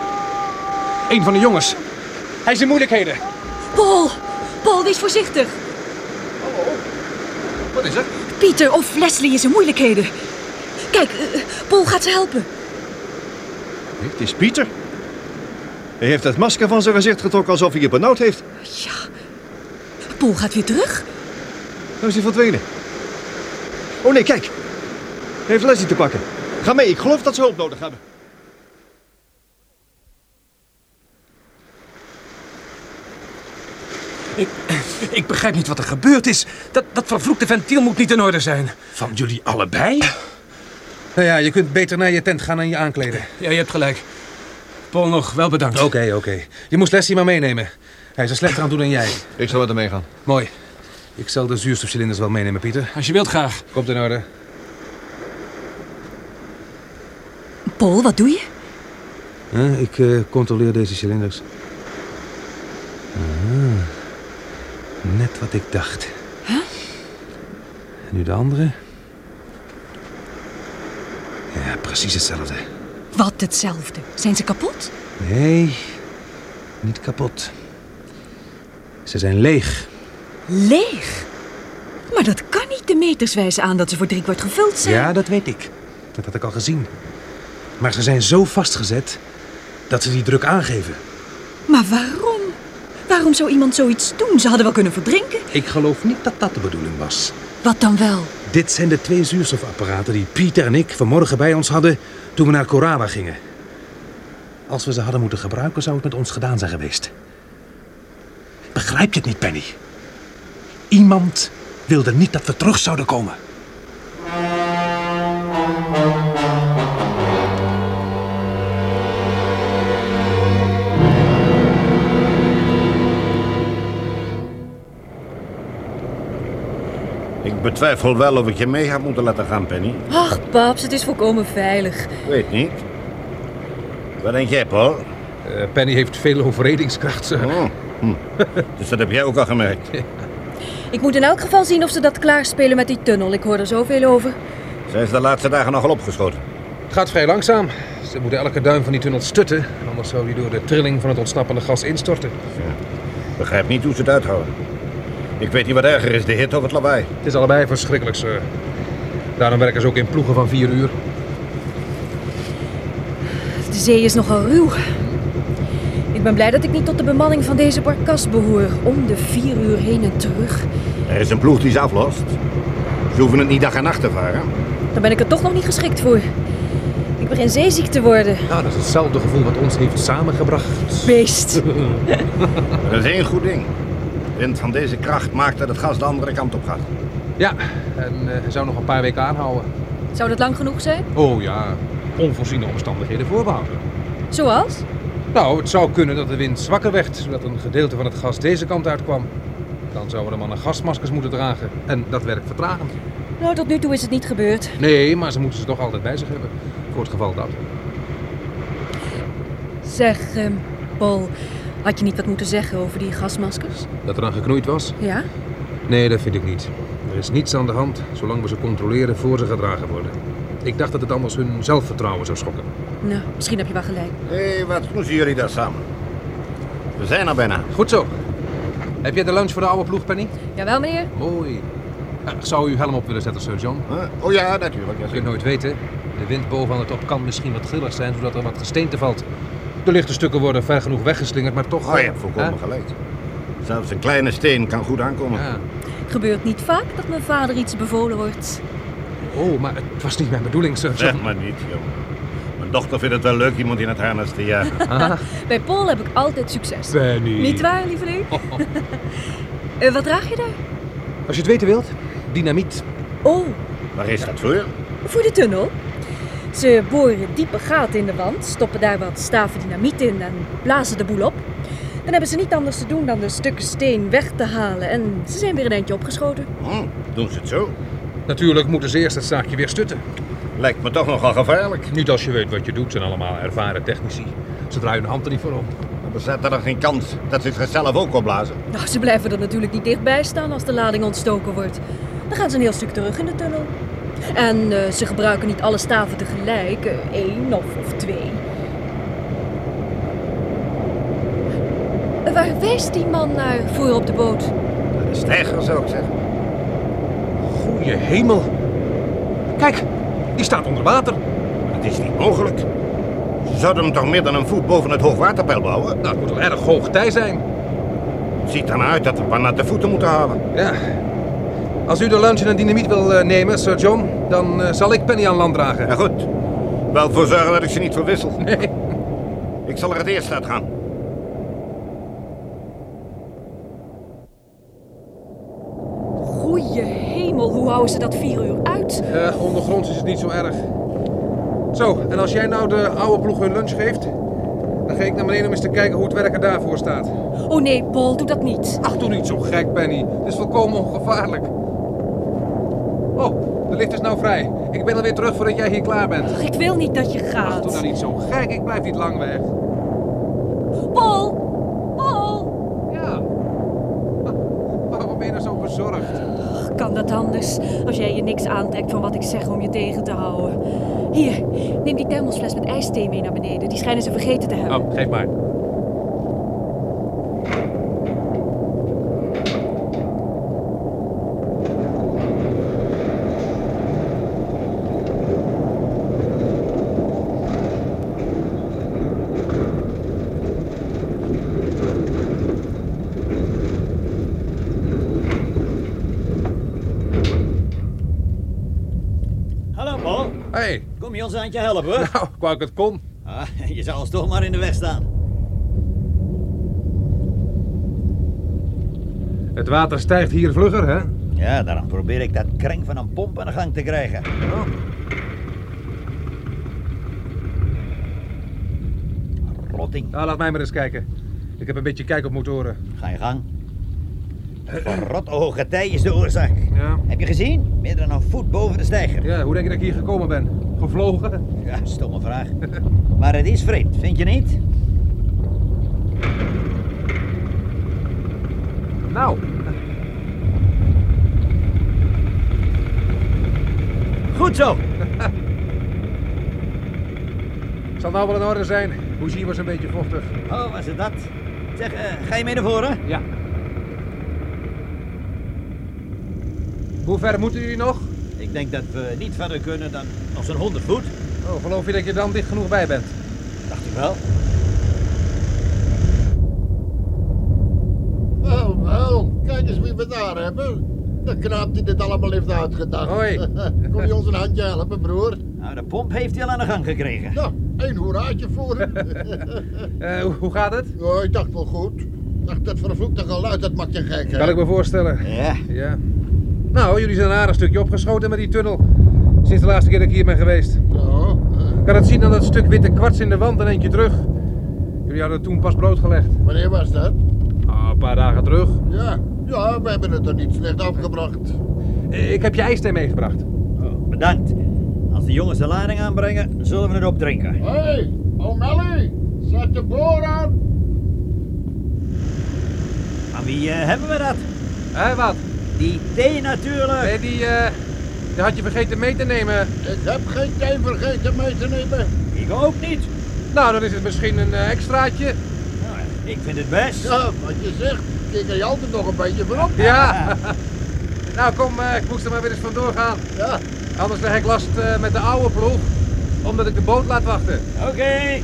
Speaker 6: Een van de jongens. Hij is in moeilijkheden.
Speaker 3: Paul! Paul, wees voorzichtig.
Speaker 9: Wat is er?
Speaker 3: Pieter of Leslie is in moeilijkheden. Kijk, eh, Paul gaat ze helpen.
Speaker 9: Het is Pieter. Hij heeft het masker van zijn gezicht getrokken alsof hij je benauwd heeft.
Speaker 3: Ja. Paul gaat weer terug.
Speaker 9: Nou is hij verdwenen. Oh nee, kijk. Hij heeft Leslie te pakken. Ga mee, ik geloof dat ze hulp nodig hebben.
Speaker 6: Ik, ik begrijp niet wat er gebeurd is. Dat, dat vervloekte ventiel moet niet in orde zijn.
Speaker 2: Van jullie allebei? Nou ja, je kunt beter naar je tent gaan en je aankleden.
Speaker 6: Ja, je hebt gelijk. Paul nog, wel bedankt.
Speaker 2: Oké, oké. Je moest Leslie maar meenemen. Hij is er slechter aan doen dan jij.
Speaker 9: Ik zal met hem meegaan.
Speaker 2: Mooi. Ik zal de zuurstofcilinders wel meenemen, Pieter.
Speaker 6: Als je wilt, graag.
Speaker 2: Komt in orde.
Speaker 3: Paul, wat doe je?
Speaker 2: Huh, ik eh, controleer deze cilinders. Ah, net wat ik dacht.
Speaker 3: Huh?
Speaker 2: En nu de andere. Ja, precies hetzelfde.
Speaker 3: Wat hetzelfde. Zijn ze kapot?
Speaker 2: Nee, niet kapot. Ze zijn leeg.
Speaker 3: Leeg? Maar dat kan niet. De meters wijzen aan dat ze voor driekwart gevuld zijn.
Speaker 2: Ja, dat weet ik. Dat had ik al gezien. Maar ze zijn zo vastgezet dat ze die druk aangeven.
Speaker 3: Maar waarom? Waarom zou iemand zoiets doen? Ze hadden wel kunnen verdrinken.
Speaker 2: Ik geloof niet dat dat de bedoeling was.
Speaker 3: Wat dan wel?
Speaker 2: Dit zijn de twee zuurstofapparaten die Pieter en ik vanmorgen bij ons hadden toen we naar Korawa gingen. Als we ze hadden moeten gebruiken, zou het met ons gedaan zijn geweest. Begrijp je het niet, Penny? Iemand wilde niet dat we terug zouden komen.
Speaker 7: Betwijfel wel of ik je mee had moeten laten gaan, Penny.
Speaker 3: Ach, paps, het is volkomen veilig.
Speaker 7: Weet niet. Wat denk jij, Paul?
Speaker 2: Eh, Penny heeft veel overredingskracht. sir.
Speaker 7: Oh, hm. [laughs] Dus dat heb jij ook al gemerkt.
Speaker 3: Ik moet in elk geval zien of ze dat klaarspelen met die tunnel. Ik hoor er zoveel over.
Speaker 7: Zij is de laatste dagen nogal opgeschoten.
Speaker 2: Het gaat vrij langzaam. Ze moeten elke duim van die tunnel stutten. Anders zou die door de trilling van het ontsnappende gas instorten.
Speaker 7: Begrijp niet hoe ze het uithouden. Ik weet niet wat erger is, de hit of het lawaai.
Speaker 2: Het is allebei verschrikkelijk, sir. Daarom werken ze ook in ploegen van vier uur.
Speaker 3: De zee is nogal ruw. Ik ben blij dat ik niet tot de bemanning van deze barkas behoor. Om de vier uur heen en terug.
Speaker 7: Er is een ploeg die ze aflost. Ze hoeven het niet dag en nacht te varen.
Speaker 3: Daar ben ik er toch nog niet geschikt voor. Ik begin zeeziek te worden.
Speaker 2: Nou, dat is hetzelfde gevoel wat ons heeft samengebracht.
Speaker 3: Beest. [laughs]
Speaker 7: Er is één goed ding. Wind van deze kracht maakt dat het gas de andere kant op gaat.
Speaker 2: Ja, en eh, zou nog een paar weken aanhouden.
Speaker 3: Zou dat lang genoeg zijn?
Speaker 2: Oh ja, onvoorziene omstandigheden voorbehouden.
Speaker 3: Zoals?
Speaker 2: Nou, het zou kunnen dat de wind zwakker werd, zodat een gedeelte van het gas deze kant uitkwam. Dan zouden de mannen gasmaskers moeten dragen. En dat werkt vertragend.
Speaker 3: Nou, tot nu toe is het niet gebeurd.
Speaker 2: Nee, maar ze moeten ze toch altijd bij zich hebben. Voor het geval dat.
Speaker 3: Zeg, ehm, Paul, had je niet wat moeten zeggen over die gasmaskers?
Speaker 2: Dat er aan geknoeid was?
Speaker 3: Ja?
Speaker 2: Nee, dat vind ik niet. Er is niets aan de hand, zolang we ze controleren voor ze gedragen worden. Ik dacht dat het anders hun zelfvertrouwen zou schokken.
Speaker 3: Nou, misschien heb je wel gelijk.
Speaker 7: Hé, wat doen jullie daar samen? We zijn er bijna.
Speaker 2: Goed zo. Heb jij de lunch voor de oude ploeg, Penny?
Speaker 3: Jawel, meneer.
Speaker 2: Mooi. Zou u helm op willen zetten, Sir John?
Speaker 7: Huh? Oh ja, natuurlijk.
Speaker 2: Je kunt nooit weten. De wind bovenaan de top kan misschien wat grillig zijn, zodat er wat gesteente valt. De lichte stukken worden ver genoeg weggeslingerd, maar toch...
Speaker 7: Oh, je hebt volkomen
Speaker 2: Hè?
Speaker 7: gelijk. Zelfs een kleine steen kan goed aankomen.
Speaker 2: Ja.
Speaker 3: Gebeurt niet vaak dat mijn vader iets bevolen wordt.
Speaker 2: Oh, maar het was niet mijn bedoeling, Sir.
Speaker 7: Zeg maar niet, joh. Mijn dochter vindt het wel leuk iemand in het harnas te jagen. [laughs]
Speaker 2: Ah,
Speaker 3: Bij Paul heb ik altijd succes. Niet waar, lieveling? [laughs] Eh, wat draag je daar?
Speaker 2: Als je het weten wilt, dynamiet.
Speaker 3: Oh,
Speaker 7: Waar is dat voor?
Speaker 3: voor de tunnel. Ze boren diepe gaten in de wand, stoppen daar wat staven dynamiet in en blazen de boel op. Dan hebben ze niet anders te doen dan de stukken steen weg te halen en ze zijn weer een eindje opgeschoten.
Speaker 7: Hm, doen ze het zo?
Speaker 2: Natuurlijk moeten ze eerst het zaakje weer stutten.
Speaker 7: Lijkt me toch nogal gevaarlijk.
Speaker 2: Niet als je weet wat je doet, zijn allemaal ervaren technici. Ze draaien hun hand er niet voor op.
Speaker 7: Er bestaat er dan geen kans dat ze het zichzelf ook opblazen?
Speaker 3: Nou, ze blijven er natuurlijk niet dichtbij staan als de lading ontstoken wordt. Dan gaan ze een heel stuk terug in de tunnel. En eh, ze gebruiken niet alle staven tegelijk, eh, één of, of twee. Waar wijst die man naar voor op de boot?
Speaker 7: De stijger zou ik zeggen.
Speaker 2: Goeie hemel. Kijk, die staat onder water.
Speaker 7: Het is niet mogelijk. Ze zouden hem toch meer dan een voet boven het hoogwaterpeil bouwen?
Speaker 2: Nou, het moet wel erg hoog tij zijn.
Speaker 7: Het ziet ernaar uit dat we maar naar de voeten moeten halen.
Speaker 2: Ja. Als u de lunch en dynamiet wil eh, nemen, Sir John, dan eh, zal ik Penny aan land dragen.
Speaker 7: Ja goed. Wel voor zorgen dat ik ze niet verwissel. [laughs]
Speaker 2: Nee.
Speaker 7: Ik zal er het eerst uit gaan.
Speaker 3: Goeie hemel, hoe houden ze dat vier uur uit?
Speaker 2: Eh, ondergronds is het niet zo erg. Zo, en als jij nou de oude ploeg hun lunch geeft, dan ga ik naar beneden om eens te kijken hoe het werken daarvoor staat.
Speaker 3: Oh nee, Paul, doe dat niet.
Speaker 2: Ach, doe niet zo gek, Penny. Het is volkomen ongevaarlijk. Lift is nou vrij. Ik ben alweer terug voordat jij hier klaar bent.
Speaker 3: Ach, ik wil niet dat je
Speaker 2: Ach,
Speaker 3: gaat.
Speaker 2: doe nou niet zo gek. Ik blijf niet lang weg.
Speaker 3: Paul! Paul!
Speaker 2: Ja. Waarom ben je nou zo bezorgd?
Speaker 3: Ach, Kan dat anders? Als jij je niks aantrekt van wat ik zeg om je tegen te houden. Hier, neem die thermosfles met ijsthee mee naar beneden. Die schijnen ze vergeten te hebben.
Speaker 2: Oh, geef maar.
Speaker 10: Kom je ons aan je helpen, hoor?
Speaker 2: nou, wou ik het kon.
Speaker 10: Ah, je zou ons toch maar in de weg staan.
Speaker 2: Het water stijgt hier vlugger, hè?
Speaker 10: Ja, daarom probeer ik dat kring van een pomp aan de gang te krijgen. Rotting,
Speaker 2: Nou, laat mij maar eens kijken. Ik heb een beetje kijk op motoren.
Speaker 10: ga je gang. Verrot hoge tij is de oorzaak.
Speaker 2: Ja.
Speaker 10: Heb je gezien? Meer dan een voet boven de steiger.
Speaker 2: Ja, hoe denk je dat ik hier gekomen ben? Gevlogen?
Speaker 10: Ja, stomme vraag. [laughs] Maar het is vreemd, vind je niet?
Speaker 2: Nou,
Speaker 10: Goed zo. [laughs]
Speaker 2: zal nou wel in orde zijn. Bougie was een beetje vochtig.
Speaker 10: Oh, was het dat? Zeg, eh, ga je mee naar voren?
Speaker 2: Ja. Hoe ver moeten jullie nog?
Speaker 10: Ik denk dat we niet verder kunnen dan nog zo'n 100 voet.
Speaker 2: Oh, geloof je dat je er dan dicht genoeg bij bent?
Speaker 10: Dacht ik wel.
Speaker 11: Wel, wel. Kijk eens wie we daar hebben. De knaap die dit allemaal heeft uitgedacht.
Speaker 2: Hoi. [laughs]
Speaker 11: Kom je ons een handje helpen, broer?
Speaker 10: Nou, de pomp heeft hij al aan de gang gekregen.
Speaker 11: Nou, één hoeraatje voor hem. [laughs]
Speaker 2: Eh, hoe- hoe gaat het?
Speaker 11: ja, ik dacht wel goed. Ik dacht, dat vervloekte geluid, dat maakt je gek, hè?
Speaker 2: Kan ik me voorstellen.
Speaker 10: Ja.
Speaker 2: Ja. Nou, jullie zijn een aardig stukje opgeschoten met die tunnel. Sinds de laatste keer dat ik hier ben geweest.
Speaker 11: Ja, eh,
Speaker 2: Ik kan het zien aan dat stuk witte kwarts in de wand en eentje terug. Jullie hadden het toen pas blootgelegd.
Speaker 11: wanneer was dat?
Speaker 2: Ah, een paar dagen terug.
Speaker 11: Ja, ja, we hebben het er niet slecht afgebracht.
Speaker 2: Eh, Ik heb je ijsthee meegebracht.
Speaker 10: Oh, bedankt. Als de jongens de lading aanbrengen, zullen we het opdrinken.
Speaker 11: Hé, hey, O'Malley, zet de boor aan.
Speaker 10: Aan wie eh, hebben we dat?
Speaker 2: Hé, wat?
Speaker 10: Die thee natuurlijk.
Speaker 2: Nee, die, eh, die had je vergeten mee te nemen.
Speaker 11: Ik heb geen thee vergeten mee te nemen.
Speaker 10: Ik ook niet.
Speaker 2: Nou, dan is het misschien een eh, extraatje.
Speaker 10: Nou, ik vind het best.
Speaker 11: Ja, wat je zegt, kijk er je altijd nog een beetje voor op.
Speaker 2: Ja. [laughs] nou, kom, eh, ik moest er maar weer eens vandoor gaan.
Speaker 11: Ja,
Speaker 2: Anders krijg ik last eh, met de oude ploeg. Omdat ik de boot laat wachten.
Speaker 10: Oké.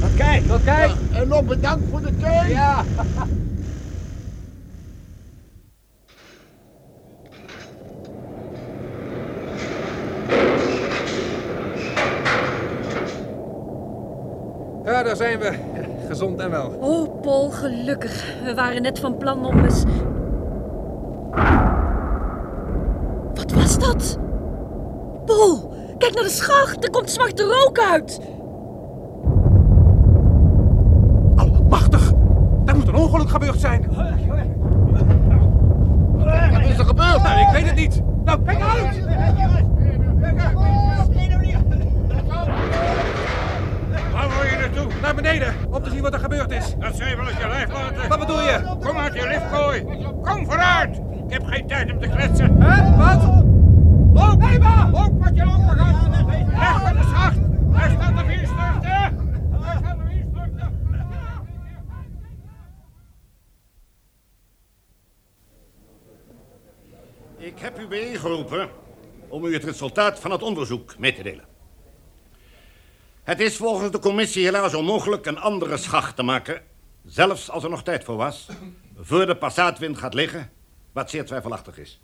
Speaker 10: Tot kijk.
Speaker 2: Tot kijk.
Speaker 11: ja. En nog bedankt voor de thee.
Speaker 2: Ja. [laughs] Ja, daar zijn we. Gezond en wel.
Speaker 3: Oh, Paul, gelukkig. We waren net van plan om eens... Wat was dat? Paul, kijk naar de schacht. Er komt zwarte rook uit.
Speaker 2: Allemachtig. Er moet een ongeluk gebeurd zijn.
Speaker 11: Wat is er gebeurd?
Speaker 2: Nou, ik weet het niet. Nou, kijk uit.
Speaker 12: Waar wil je naartoe?
Speaker 2: Naar beneden, om te zien wat er gebeurd is.
Speaker 12: Dat zou je wel uit je lijf laten.
Speaker 2: Wat bedoel je?
Speaker 12: Kom uit je liftkooi. Kom vooruit. Ik heb geen tijd om te kletsen.
Speaker 2: Hè? Wat?
Speaker 12: Loop! Loop wat je lopen gaat. Weg van de schacht. Daar staat de vierstuchte. Daar staat de.
Speaker 7: Ik heb u bijeengeroepen om u het resultaat van het onderzoek mee te delen. Het is volgens de commissie helaas onmogelijk een andere schacht te maken, zelfs als er nog tijd voor was, voor de passaatwind gaat liggen, wat zeer twijfelachtig is.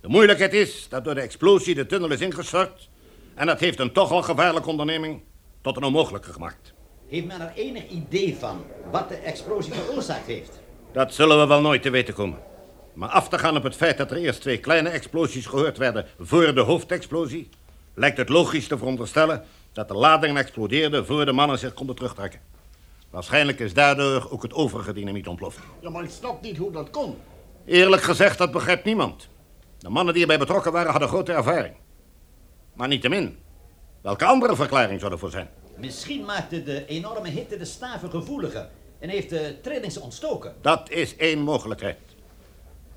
Speaker 7: De moeilijkheid is dat door de explosie de tunnel is ingestort en dat heeft een toch al gevaarlijke onderneming tot een onmogelijke gemaakt.
Speaker 10: Heeft men er enig idee van wat de explosie veroorzaakt heeft?
Speaker 7: Dat zullen we wel nooit te weten komen. Maar af te gaan op het feit dat er eerst twee kleine explosies gehoord werden voor de hoofdexplosie, lijkt het logisch te veronderstellen dat de lading explodeerde voor de mannen zich konden terugtrekken. Waarschijnlijk is daardoor ook het overige dynamiet ontploft.
Speaker 11: Ja, maar ik snap niet hoe dat kon.
Speaker 7: Eerlijk gezegd, dat begrijpt niemand. De mannen die erbij betrokken waren hadden grote ervaring. Maar niettemin, welke andere verklaring zou ervoor zijn?
Speaker 10: Misschien maakte de enorme hitte de staven gevoeliger en heeft de trillings ontstoken.
Speaker 7: Dat is één mogelijkheid.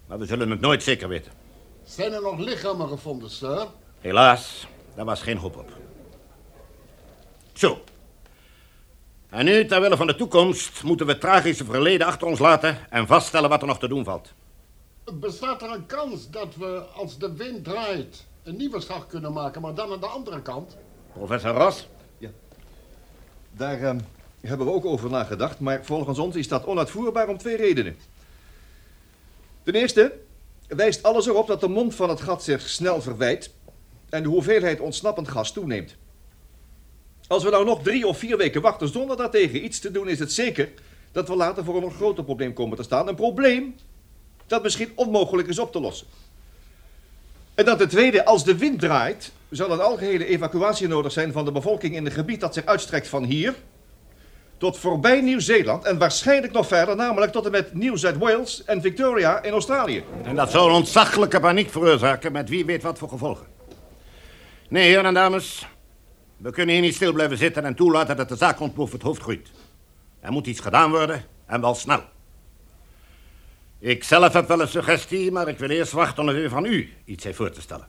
Speaker 7: Maar we zullen het nooit zeker weten.
Speaker 11: Zijn er nog lichamen gevonden, sir?
Speaker 7: Helaas, daar was geen hoop op. Zo. En nu, ter wille van de toekomst, moeten we het tragische verleden achter ons laten en vaststellen wat er nog te doen valt.
Speaker 11: Bestaat er een kans dat we, als de wind draait, een nieuwe schacht kunnen maken, maar dan aan de andere kant?
Speaker 7: Professor Ross?
Speaker 9: Daar ehm, hebben we ook over nagedacht, maar volgens ons is dat onuitvoerbaar om twee redenen. Ten eerste wijst alles erop dat de mond van het gat zich snel verwijt
Speaker 5: en de hoeveelheid ontsnappend gas toeneemt. Als we nou nog drie of vier weken wachten zonder daartegen iets te doen, is het zeker dat we later voor een nog groter probleem komen te staan. Een probleem dat misschien onmogelijk is op te lossen. En dan ten tweede, als de wind draait, zal een algehele evacuatie nodig zijn van de bevolking in een gebied dat zich uitstrekt van hier tot voorbij Nieuw-Zeeland en waarschijnlijk nog verder, namelijk tot en met Nieuw-Zuid-Wales en Victoria in Australië.
Speaker 7: En dat zou een ontzaglijke paniek veroorzaken met wie weet wat voor gevolgen. Nee, heren en dames. We kunnen hier niet stil blijven zitten en toelaten dat de zaak boven het hoofd groeit. Er moet iets gedaan worden en wel snel. Ik zelf heb wel een suggestie, maar ik wil eerst wachten tot u van u iets heeft voor te stellen.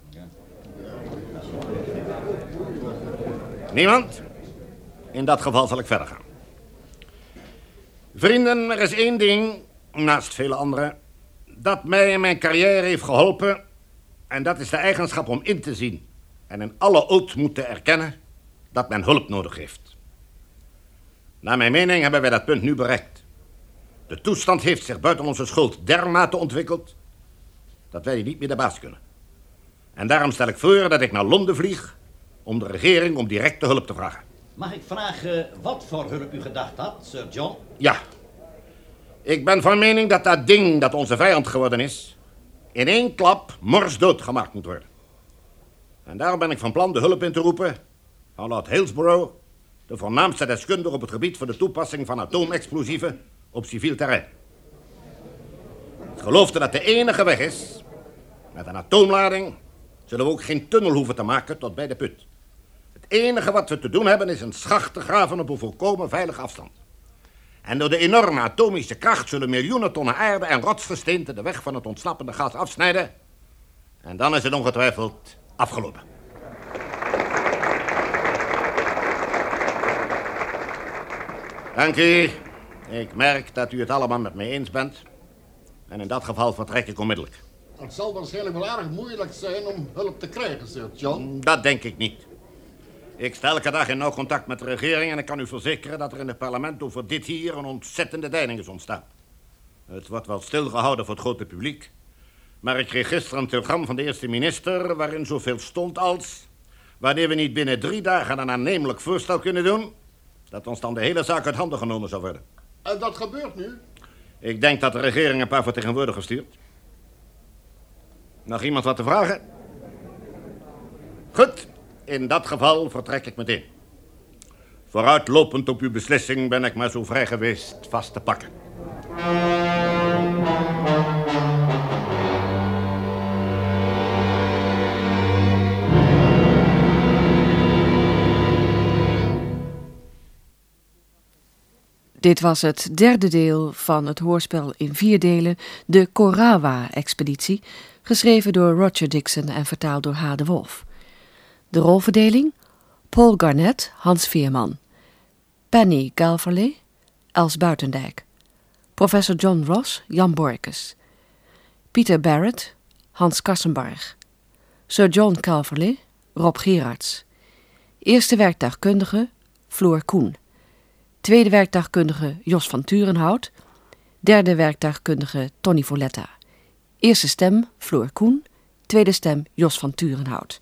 Speaker 7: Niemand? In dat geval zal ik verder gaan. Vrienden, er is één ding, naast vele andere, dat mij in mijn carrière heeft geholpen. En dat is de eigenschap om in te zien en in alle ootmoed te erkennen dat men hulp nodig heeft. Naar mijn mening hebben wij dat punt nu bereikt. De toestand heeft zich buiten onze schuld dermate ontwikkeld dat wij niet meer de baas kunnen. En daarom stel ik voor dat ik naar Londen vlieg om de regering om directe hulp te vragen.
Speaker 10: Mag ik vragen wat voor hulp u gedacht had, Sir John?
Speaker 7: Ja. Ik ben van mening dat dat ding dat onze vijand geworden is... in één klap morsdood gemaakt moet worden. En daarom ben ik van plan de hulp in te roepen... van Lord Hillsborough... de voornaamste deskundige op het gebied van de toepassing van atoomexplosieven... op civiel terrein. Ik geloofde dat de enige weg is... met een atoomlading... zullen we ook geen tunnel hoeven te maken tot bij de put. Het enige wat we te doen hebben is een schacht te graven op een volkomen veilige afstand. En door de enorme atomische kracht zullen miljoenen tonnen aarde en rotsgesteente de weg van het ontsnappende gas afsnijden. En dan is het ongetwijfeld afgelopen. Dank u. Ik merk dat u het allemaal met mij eens bent. En in dat geval vertrek ik onmiddellijk.
Speaker 11: Het zal waarschijnlijk wel erg moeilijk zijn om hulp te krijgen, Sir John.
Speaker 7: Dat denk ik niet. Ik sta elke dag in nauw contact met de regering en ik kan u verzekeren dat er in het parlement over dit hier een ontzettende deining is ontstaan. Het wordt wel stilgehouden voor het grote publiek. Maar ik kreeg gisteren een telegram van de eerste minister waarin zoveel stond als... wanneer we niet binnen drie dagen een aannemelijk voorstel kunnen doen... dat ons dan de hele zaak uit handen genomen zou worden.
Speaker 11: En dat gebeurt nu?
Speaker 7: Ik denk dat de regering een paar vertegenwoordigers stuurt. Nog iemand wat te vragen? Goed, in dat geval vertrek ik meteen. Vooruitlopend op uw beslissing ben ik maar zo vrij geweest vast te pakken.
Speaker 1: Dit was het derde deel van het hoorspel in vier delen, de Korawa-expeditie, geschreven door Roger Dixon en vertaald door H. de Wolf. De rolverdeling? Paul Garnett, Hans Veerman. Penny Galverley, Els Buitendijk. Professor John Ross, Jan Borkes. Peter Barrett, Hans Kassenbarg. Sir John Calverley, Rob Gerards. Eerste werktuigkundige, Floor Koen. Tweede werktuigkundige, Jos van Turenhout. Derde werktuigkundige, Tony Voletta. Eerste stem, Floor Koen. Tweede stem, Jos van Turenhout.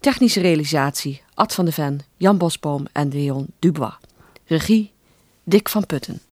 Speaker 1: Technische realisatie, Ad van de Ven, Jan Bosboom en Leon Dubois. Regie, Dick van Putten.